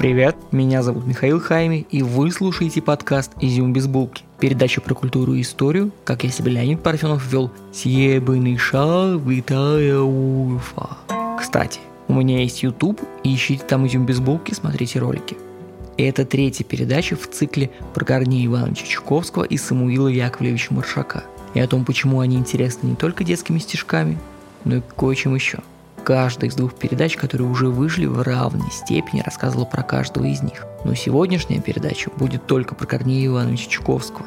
Привет, меня зовут Михаил Хайми, и вы слушаете подкаст «Изюм без булки». Передача про культуру и историю, как я себе Леонид Парфенов ввел «Съебанный шар, витая уфа». Кстати, у меня есть YouTube, ищите там «Изюм без булки», смотрите ролики. И это третья передача в цикле про Корнея Ивановича Чуковского и Самуила Яковлевича Маршака. И о том, почему они интересны не только детскими стишками, но и кое-чем еще – Каждая из двух передач, которые уже вышли, в равной степени рассказывала про каждого из них. Но сегодняшняя передача будет только про Корнея Ивановича Чуковского.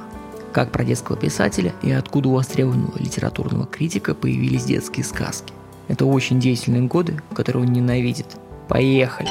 Как про детского писателя и откуда у востребованного литературного критика появились детские сказки. Это очень действенные годы, которые он ненавидит. Поехали!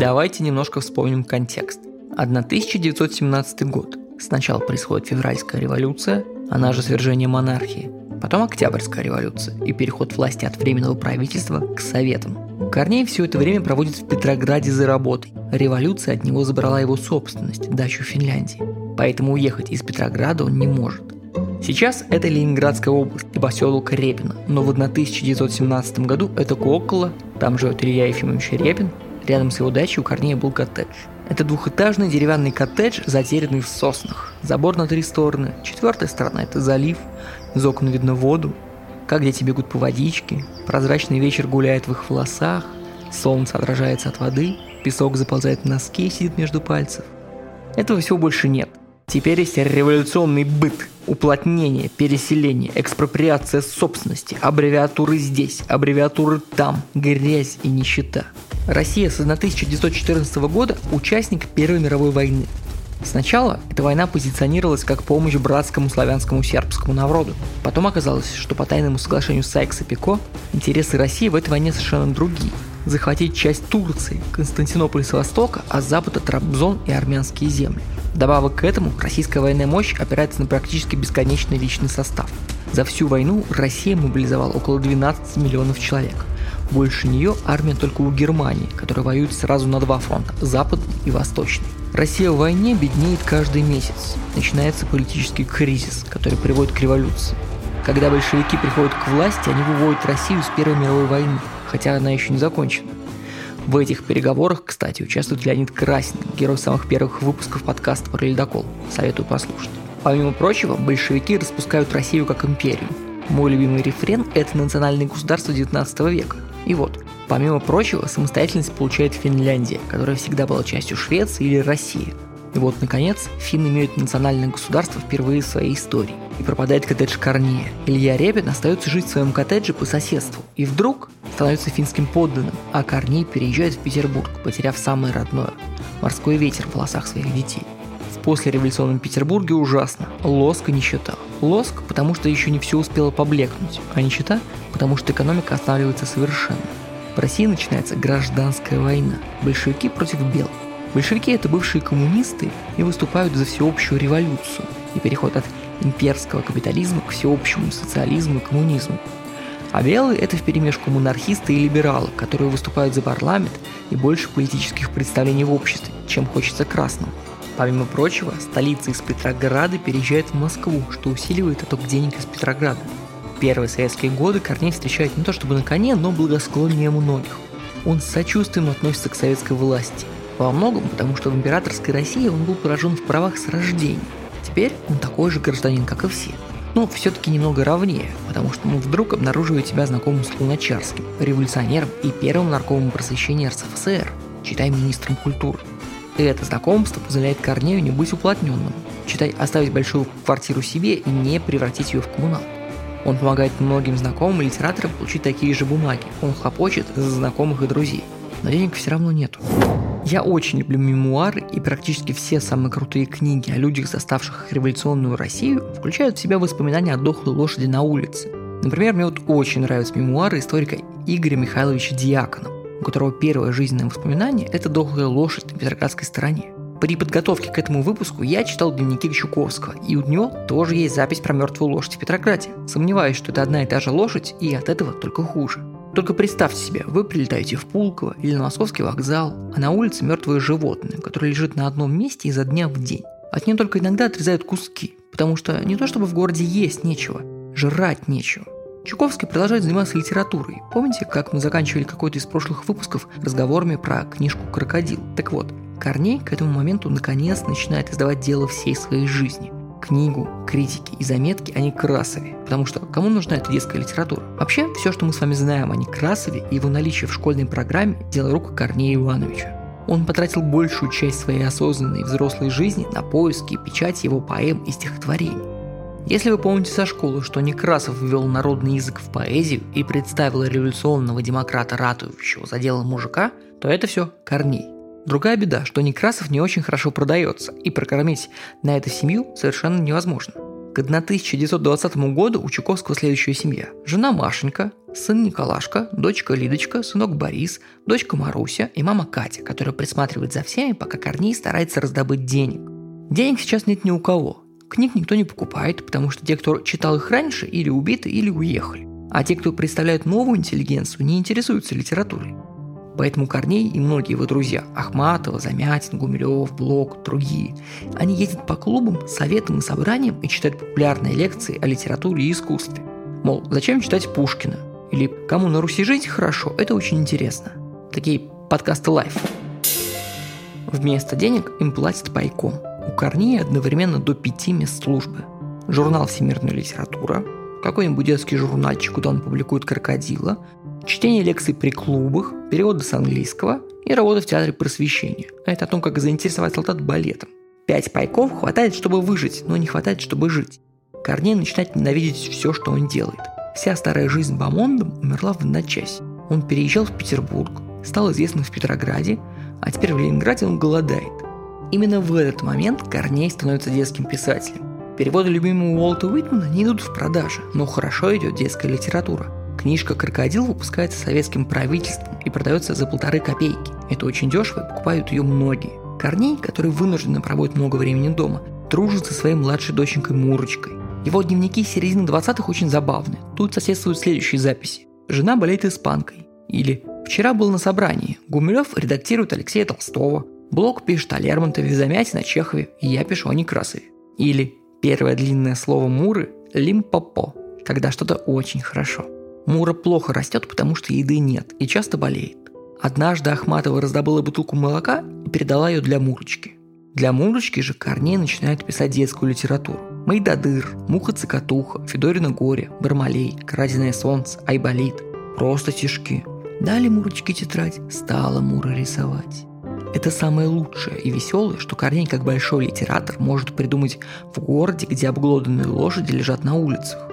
Давайте немножко вспомним контекст. 1917 год – Сначала происходит февральская революция, она же свержение монархии, потом Октябрьская революция и переход власти от Временного правительства к Советам. Корней все это время проводит в Петрограде за работой. Революция от него забрала его собственность, дачу в Финляндии. Поэтому уехать из Петрограда он не может. Сейчас это Ленинградская область и поселок Репино, но в 1917 году это Кокола, там живет Илья Ефимович Репин, рядом с его дачей у Корнея был коттедж – это двухэтажный деревянный коттедж, затерянный в соснах. Забор на три стороны. Четвертая сторона – это залив. Из окон видно воду. Как дети бегут по водичке. Прозрачный вечер гуляет в их волосах. Солнце отражается от воды. Песок заползает в носки и сидит между пальцев. Этого всего больше нет. Теперь есть революционный быт, уплотнение, переселение, экспроприация собственности, аббревиатуры здесь, аббревиатуры там, грязь и нищета – Россия с 1914 года участник Первой мировой войны. Сначала эта война позиционировалась как помощь братскому славянскому сербскому народу. Потом оказалось, что по тайному соглашению Сайкса-Пико интересы России в этой войне совершенно другие. Захватить часть Турции, Константинополь с востока, а с запада Трабзон и армянские земли. Добавок к этому, российская военная мощь опирается на практически бесконечный личный состав. За всю войну Россия мобилизовала около 12 миллионов человек – больше нее армия только у Германии, которая воюет сразу на два фронта – западный и восточный. Россия в войне беднеет каждый месяц. Начинается политический кризис, который приводит к революции. Когда большевики приходят к власти, они выводят Россию с Первой мировой войны, хотя она еще не закончена. В этих переговорах, кстати, участвует Леонид Красин, герой самых первых выпусков подкаста про ледокол. Советую послушать. Помимо прочего, большевики распускают Россию как империю. Мой любимый рефрен – это национальное государство 19 века. И вот, помимо прочего, самостоятельность получает Финляндия, которая всегда была частью Швеции или России. И вот, наконец, финны имеют национальное государство впервые в своей истории. И пропадает коттедж Корнея. Илья Репин остается жить в своем коттедже по соседству. И вдруг становится финским подданным, а Корней переезжает в Петербург, потеряв самое родное – морской ветер в волосах своих детей. В послереволюционном Петербурге ужасно. Лоск и нищета. Лоск, потому что еще не все успело поблекнуть, а нищета, потому что экономика останавливается совершенно. В России начинается гражданская война. Большевики против белых. Большевики – это бывшие коммунисты и выступают за всеобщую революцию и переход от имперского капитализма к всеобщему социализму и коммунизму. А белые – это вперемешку монархисты и либералы, которые выступают за парламент и больше политических представлений в обществе, чем хочется красным. Помимо прочего, столица из Петрограда переезжает в Москву, что усиливает отток денег из Петрограда – первые советские годы Корней встречает не то чтобы на коне, но благосклоннее многих. Он с сочувствием относится к советской власти. Во многом потому, что в императорской России он был поражен в правах с рождения. Теперь он такой же гражданин, как и все. Но все-таки немного равнее, потому что он вдруг обнаруживает себя знакомым с Луначарским, революционером и первым наркомом просвещения РСФСР, читай министром культуры. И это знакомство позволяет Корнею не быть уплотненным, читай оставить большую квартиру себе и не превратить ее в коммуналку. Он помогает многим знакомым и литераторам получить такие же бумаги. Он хлопочет за знакомых и друзей. Но денег все равно нету. Я очень люблю мемуары, и практически все самые крутые книги о людях, заставших революционную Россию, включают в себя воспоминания о дохлой лошади на улице. Например, мне вот очень нравятся мемуары историка Игоря Михайловича Диакона, у которого первое жизненное воспоминание – это дохлая лошадь на Петроградской стороне. При подготовке к этому выпуску я читал дневники Чуковского, и у него тоже есть запись про мертвую лошадь в Петрограде. Сомневаюсь, что это одна и та же лошадь, и от этого только хуже. Только представьте себе, вы прилетаете в Пулково или на Московский вокзал, а на улице мертвое животное, которое лежит на одном месте изо дня в день. От нее только иногда отрезают куски, потому что не то чтобы в городе есть нечего, жрать нечего. Чуковский продолжает заниматься литературой. Помните, как мы заканчивали какой-то из прошлых выпусков разговорами про книжку «Крокодил»? Так вот, Корней к этому моменту наконец начинает издавать дело всей своей жизни. Книгу, критики и заметки о Некрасове. Потому что кому нужна эта детская литература? Вообще, все, что мы с вами знаем о Некрасове и его наличие в школьной программе, дело рук Корнея Ивановича. Он потратил большую часть своей осознанной взрослой жизни на поиски и печать его поэм и стихотворений. Если вы помните со школы, что Некрасов ввел народный язык в поэзию и представил революционного демократа, ратующего за дело мужика, то это все Корней. Другая беда, что Некрасов не очень хорошо продается, и прокормить на эту семью совершенно невозможно. К 1920 году у Чуковского следующая семья. Жена Машенька, сын Николашка, дочка Лидочка, сынок Борис, дочка Маруся и мама Катя, которая присматривает за всеми, пока Корней старается раздобыть денег. Денег сейчас нет ни у кого. Книг никто не покупает, потому что те, кто читал их раньше, или убиты, или уехали. А те, кто представляет новую интеллигенцию, не интересуются литературой. Поэтому Корней и многие его друзья – Ахматова, Замятин, Гумилев, Блок, другие – они ездят по клубам, советам и собраниям и читают популярные лекции о литературе и искусстве. Мол, зачем читать Пушкина? Или кому на Руси жить хорошо, это очень интересно. Такие подкасты лайф. Вместо денег им платят пайком. У Корнея одновременно до пяти мест службы. Журнал «Всемирная литература», какой-нибудь детский журнальчик, куда он публикует крокодила, чтение лекций при клубах, переводы с английского и работа в театре просвещения. Это о том, как заинтересовать солдат балетом. Пять пайков хватает, чтобы выжить, но не хватает, чтобы жить. Корней начинает ненавидеть все, что он делает. Вся старая жизнь Бамондом умерла в одночасье. Он переезжал в Петербург, стал известным в Петрограде, а теперь в Ленинграде он голодает. Именно в этот момент Корней становится детским писателем. Переводы любимого Уолта Уитмана не идут в продаже, но хорошо идет детская литература. Книжка «Крокодил» выпускается советским правительством и продается за полторы копейки. Это очень дешево и покупают ее многие. Корней, который вынужденно проводит много времени дома, дружит со своей младшей доченькой Мурочкой. Его дневники середины 20-х очень забавны. Тут соседствуют следующие записи. Жена болеет испанкой. Или «Вчера был на собрании. Гумилев редактирует Алексея Толстого. Блок пишет о Лермонтове, Замятина, Чехове, и я пишу о Некрасове». Или первое длинное слово Муры – «лимпопо», когда что-то очень хорошо. Мура плохо растет, потому что еды нет и часто болеет. Однажды Ахматова раздобыла бутылку молока и передала ее для Мурочки. Для Мурочки же Корней начинает писать детскую литературу. Майдадыр, Муха-цикатуха, Федорина горе, Бармалей, Краденое солнце, Айболит. Просто стишки. Дали Мурочке тетрадь, стала Мура рисовать. Это самое лучшее и веселое, что Корней, как большой литератор, может придумать в городе, где обглоданные лошади лежат на улицах.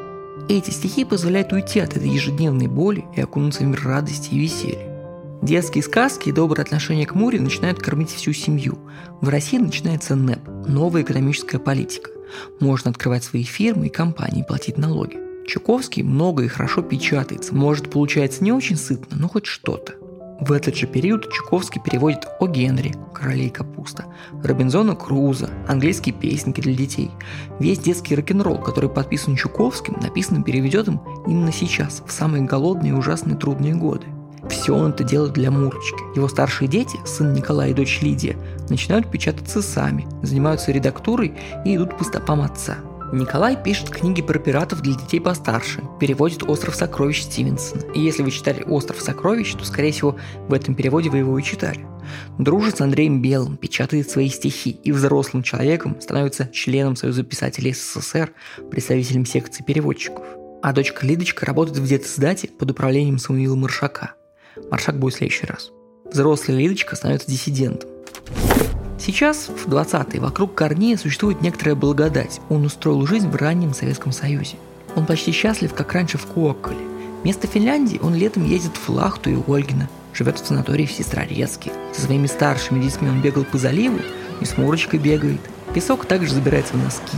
Эти стихи позволяют уйти от этой ежедневной боли и окунуться в мир радости и веселья. Детские сказки и доброе отношение к Муре начинают кормить всю семью. В России начинается НЭП – новая экономическая политика. Можно открывать свои фирмы и компании, платить налоги. Чуковский много и хорошо печатается, может получается не очень сытно, но хоть что-то. В этот же период Чуковский переводит «О Генри», «Королей капуста», Робинзона Круза, английские песенки для детей. Весь детский рок-н-ролл, который подписан Чуковским, написан и переведен именно сейчас, в самые голодные и ужасные трудные годы. Все он это делает для Мурочки. Его старшие дети, сын Николай и дочь Лидия, начинают печататься сами, занимаются редактурой и идут по стопам отца. Николай пишет книги про пиратов для детей постарше, переводит «Остров сокровищ» Стивенсона. И если вы читали «Остров сокровищ», то, скорее всего, в этом переводе вы его и читали. Дружит с Андреем Белым, печатает свои стихи и взрослым человеком становится членом Союза писателей СССР, представителем секции переводчиков. А дочка Лидочка работает в детиздате под управлением Самуила Маршака – Маршак будет в следующий раз. Взрослая Лидочка становится диссидентом. Сейчас, в 20-е, вокруг Корнея существует некоторая благодать. Он устроил жизнь в раннем Советском Союзе. Он почти счастлив, как раньше в Куокколе. Вместо Финляндии он летом ездит в Лахту и Ольгина, живет в санатории в Сестрорецке. Со своими старшими детьми он бегал по заливу и с Мурочкой бегает. Песок также забирается в носки.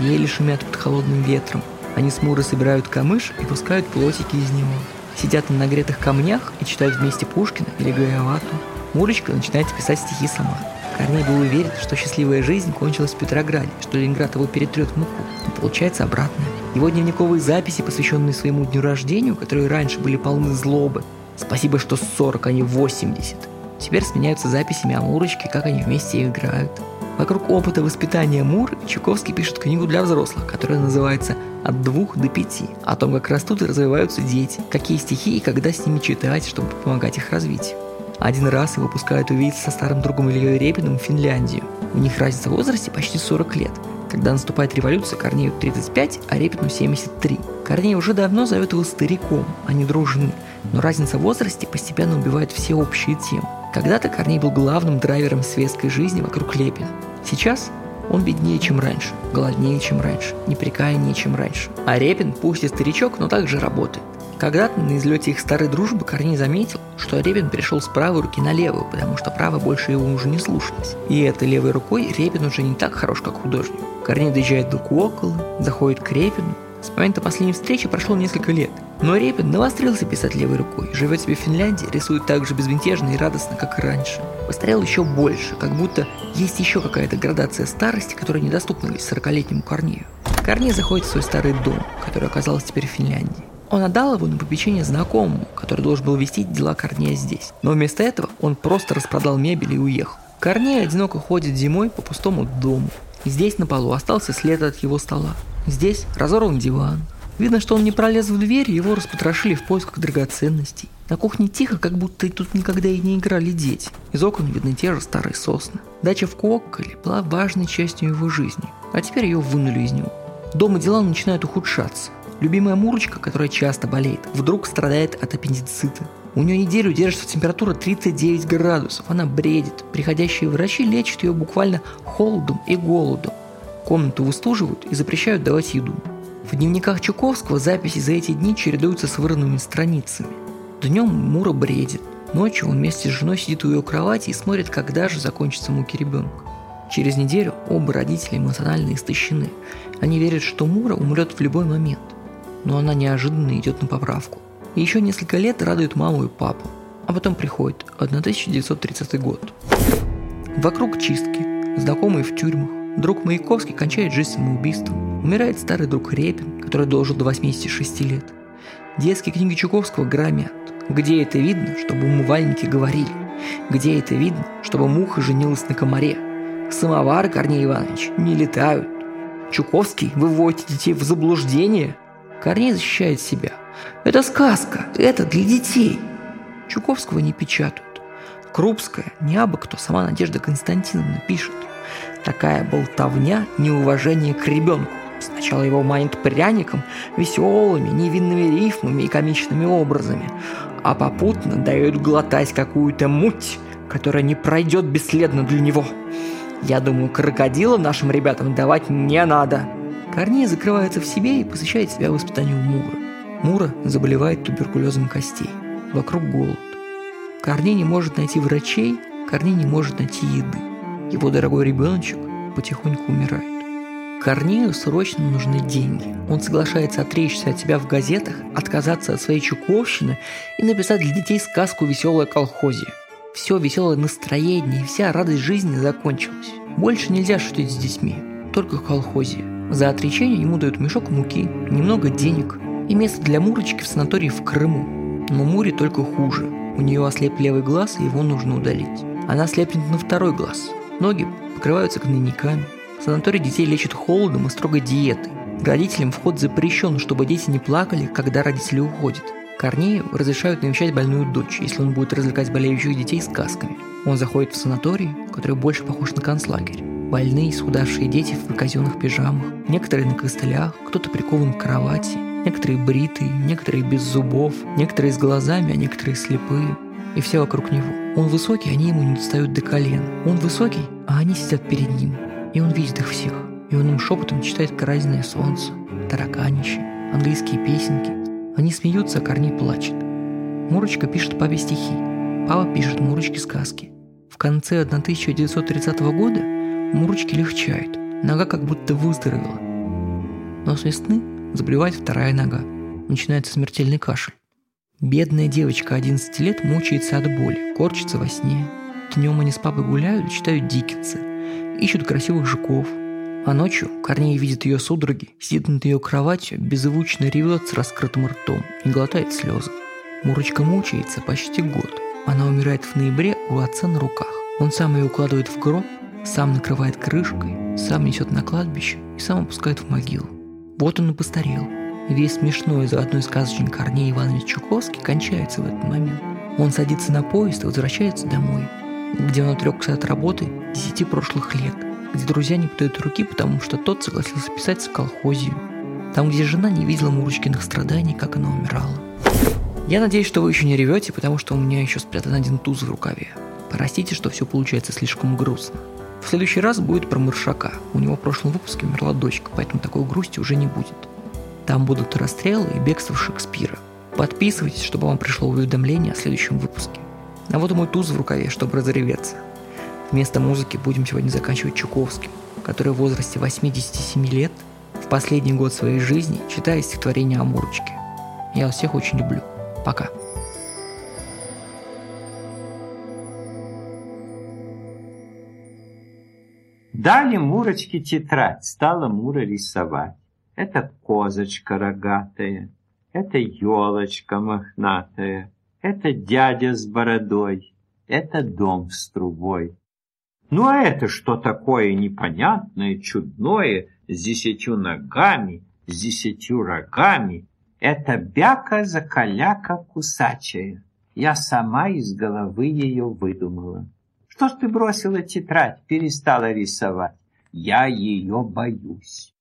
Ели шумят под холодным ветром. Они с Мурой собирают камыш и пускают плотики из него сидят на нагретых камнях и читают вместе Пушкина или Гаевату. Мурочка начинает писать стихи сама. Корней был уверен, что счастливая жизнь кончилась в Петрограде, что Ленинград его перетрет в муку. Но получается обратное. Его дневниковые записи, посвященные своему дню рождения, которые раньше были полны злобы. Спасибо, что 40, а не 80. Теперь сменяются записями о Мурочке, как они вместе играют. Вокруг опыта воспитания Мур Чуковский пишет книгу для взрослых, которая называется «От двух до пяти», о том, как растут и развиваются дети, какие стихи и когда с ними читать, чтобы помогать их развитию. Один раз его пускают увидеться со старым другом Ильей Репиным в Финляндию. У них разница в возрасте почти 40 лет. Когда наступает революция, Корнею 35, а Репину 73. Корней уже давно зовет его стариком, а не дружны. Но разница в возрасте постепенно убивает все общие темы. Когда-то Корней был главным драйвером светской жизни вокруг Лепина. Сейчас он беднее, чем раньше, голоднее, чем раньше, неприкаяннее, чем раньше. А Репин, пусть и старичок, но также работает. Когда-то на излете их старой дружбы Корней заметил, что Репин перешел с правой руки на левую, потому что правая больше его уже не слушалась. И этой левой рукой Репин уже не так хорош, как художник. Корней доезжает до Куокола, заходит к Репину. С момента последней встречи прошло несколько лет. Но Репин навострился писать левой рукой, живет себе в Финляндии, рисует так же безмятежно и радостно, как и раньше. Постарел еще больше, как будто есть еще какая-то градация старости, которая недоступна лишь 40-летнему Корнею. Корней заходит в свой старый дом, который оказался теперь в Финляндии. Он отдал его на попечение знакомому, который должен был вести дела Корнея здесь. Но вместо этого он просто распродал мебель и уехал. Корней одиноко ходит зимой по пустому дому. Здесь на полу остался след от его стола. Здесь разорван диван. Видно, что он не пролез в дверь, его распотрошили в поисках драгоценностей. На кухне тихо, как будто и тут никогда и не играли дети. Из окон видны те же старые сосны. Дача в Куокколе была важной частью его жизни, а теперь ее вынули из него. Дома дела начинают ухудшаться. Любимая Мурочка, которая часто болеет, вдруг страдает от аппендицита. У нее неделю держится температура 39 градусов. Она бредит. Приходящие врачи лечат ее буквально холодом и голодом. Комнату выстуживают и запрещают давать еду. В дневниках Чуковского записи за эти дни чередуются с вырванными страницами. Днем Мура бредит. Ночью он вместе с женой сидит у ее кровати и смотрит, когда же закончится муки ребенка. Через неделю оба родителя эмоционально истощены. Они верят, что Мура умрет в любой момент но она неожиданно идет на поправку. И еще несколько лет радует маму и папу. А потом приходит 1930 год. Вокруг чистки, знакомые в тюрьмах. Друг Маяковский кончает жизнь самоубийством. Умирает старый друг Репин, который дожил до 86 лет. Детские книги Чуковского громят. Где это видно, чтобы умывальники говорили? Где это видно, чтобы муха женилась на комаре? Самовары, Корней Иванович, не летают. Чуковский выводит детей в заблуждение – Корней защищает себя. Это сказка, это для детей. Чуковского не печатают. Крупская, не абы кто, сама Надежда Константиновна пишет. Такая болтовня, неуважение к ребенку. Сначала его манит пряником, веселыми, невинными рифмами и комичными образами, а попутно дает глотать какую-то муть, которая не пройдет бесследно для него. Я думаю, крокодила нашим ребятам давать не надо. Корней закрывается в себе и посвящает себя воспитанию Мура. Мура заболевает туберкулезом костей. Вокруг голод. Корней не может найти врачей, Корней не может найти еды. Его дорогой ребеночек потихоньку умирает. Корнею срочно нужны деньги. Он соглашается отречься от себя в газетах, отказаться от своей чуковщины и написать для детей сказку «Веселая колхозия». Все веселое настроение и вся радость жизни закончилась. Больше нельзя шутить с детьми, только колхозия. За отречение ему дают мешок муки, немного денег и место для Мурочки в санатории в Крыму. Но Муре только хуже. У нее ослеп левый глаз, и его нужно удалить. Она слепнет на второй глаз. Ноги покрываются гнойниками. В санатории детей лечат холодом и строгой диетой. Родителям вход запрещен, чтобы дети не плакали, когда родители уходят. Корнею разрешают навещать больную дочь, если он будет развлекать болеющих детей сказками. Он заходит в санаторий, который больше похож на концлагерь. Больные, исхудавшие дети в казенных пижамах, некоторые на костылях, кто-то прикован к кровати, некоторые бритые, некоторые без зубов, некоторые с глазами, а некоторые слепые. И все вокруг него. Он высокий, они ему не достают до колена. Он высокий, а они сидят перед ним. И он видит их всех. И он им шепотом читает «Каразиное солнце», «Тараканище», английские песенки. Они смеются, а Корней плачет. Мурочка пишет папе стихи. Папа пишет Мурочке сказки. В конце 1930 года Мурочки легчает, нога как будто выздоровела. Но с весны заболевает вторая нога. Начинается смертельный кашель. Бедная девочка 11 лет мучается от боли, корчится во сне. Днем они с папой гуляют читают Диккенса, ищут красивых жуков. А ночью Корней видит ее судороги, сидит над ее кроватью, беззвучно ревет с раскрытым ртом и глотает слезы. Мурочка мучается почти год. Она умирает в ноябре у отца на руках. Он сам ее укладывает в гроб, Сам накрывает крышкой, сам несет на кладбище и сам опускает в могилу. Вот он и постарел. Весь смешной заодно сказочник Корней Иванович Чуковский кончается в этот момент. Он садится на поезд и возвращается домой, где он отрекся от работы десяти прошлых лет, где друзья не подают руки, потому что тот согласился писать в колхозию, там, где жена не видела Мурочкиных страданий, как она умирала. Я надеюсь, что вы еще не ревете, потому что у меня еще спрятан один туз в рукаве. Простите, что все получается слишком грустно. В следующий раз будет про Маршака. У него в прошлом выпуске умерла дочка, поэтому такой грусти уже не будет. Там будут расстрелы и бегство Шекспира. Подписывайтесь, чтобы вам пришло уведомление о следующем выпуске. А вот мой туз в рукаве, чтобы разреветься. Вместо музыки будем сегодня заканчивать Чуковским, который в возрасте 87 лет в последний год своей жизни читает стихотворение о Мурочке. Я вас всех очень люблю. Пока. Дали Мурочке тетрадь, стала Мура рисовать. Это козочка рогатая, это елочка мохнатая, это дядя с бородой, это дом с трубой. Ну а это что такое непонятное, чудное, с десятью ногами, с десятью рогами? Это бяка-закаляка кусачая. Я сама из головы ее выдумала. Что ж ты бросила тетрадь, перестала рисовать? Я ее боюсь.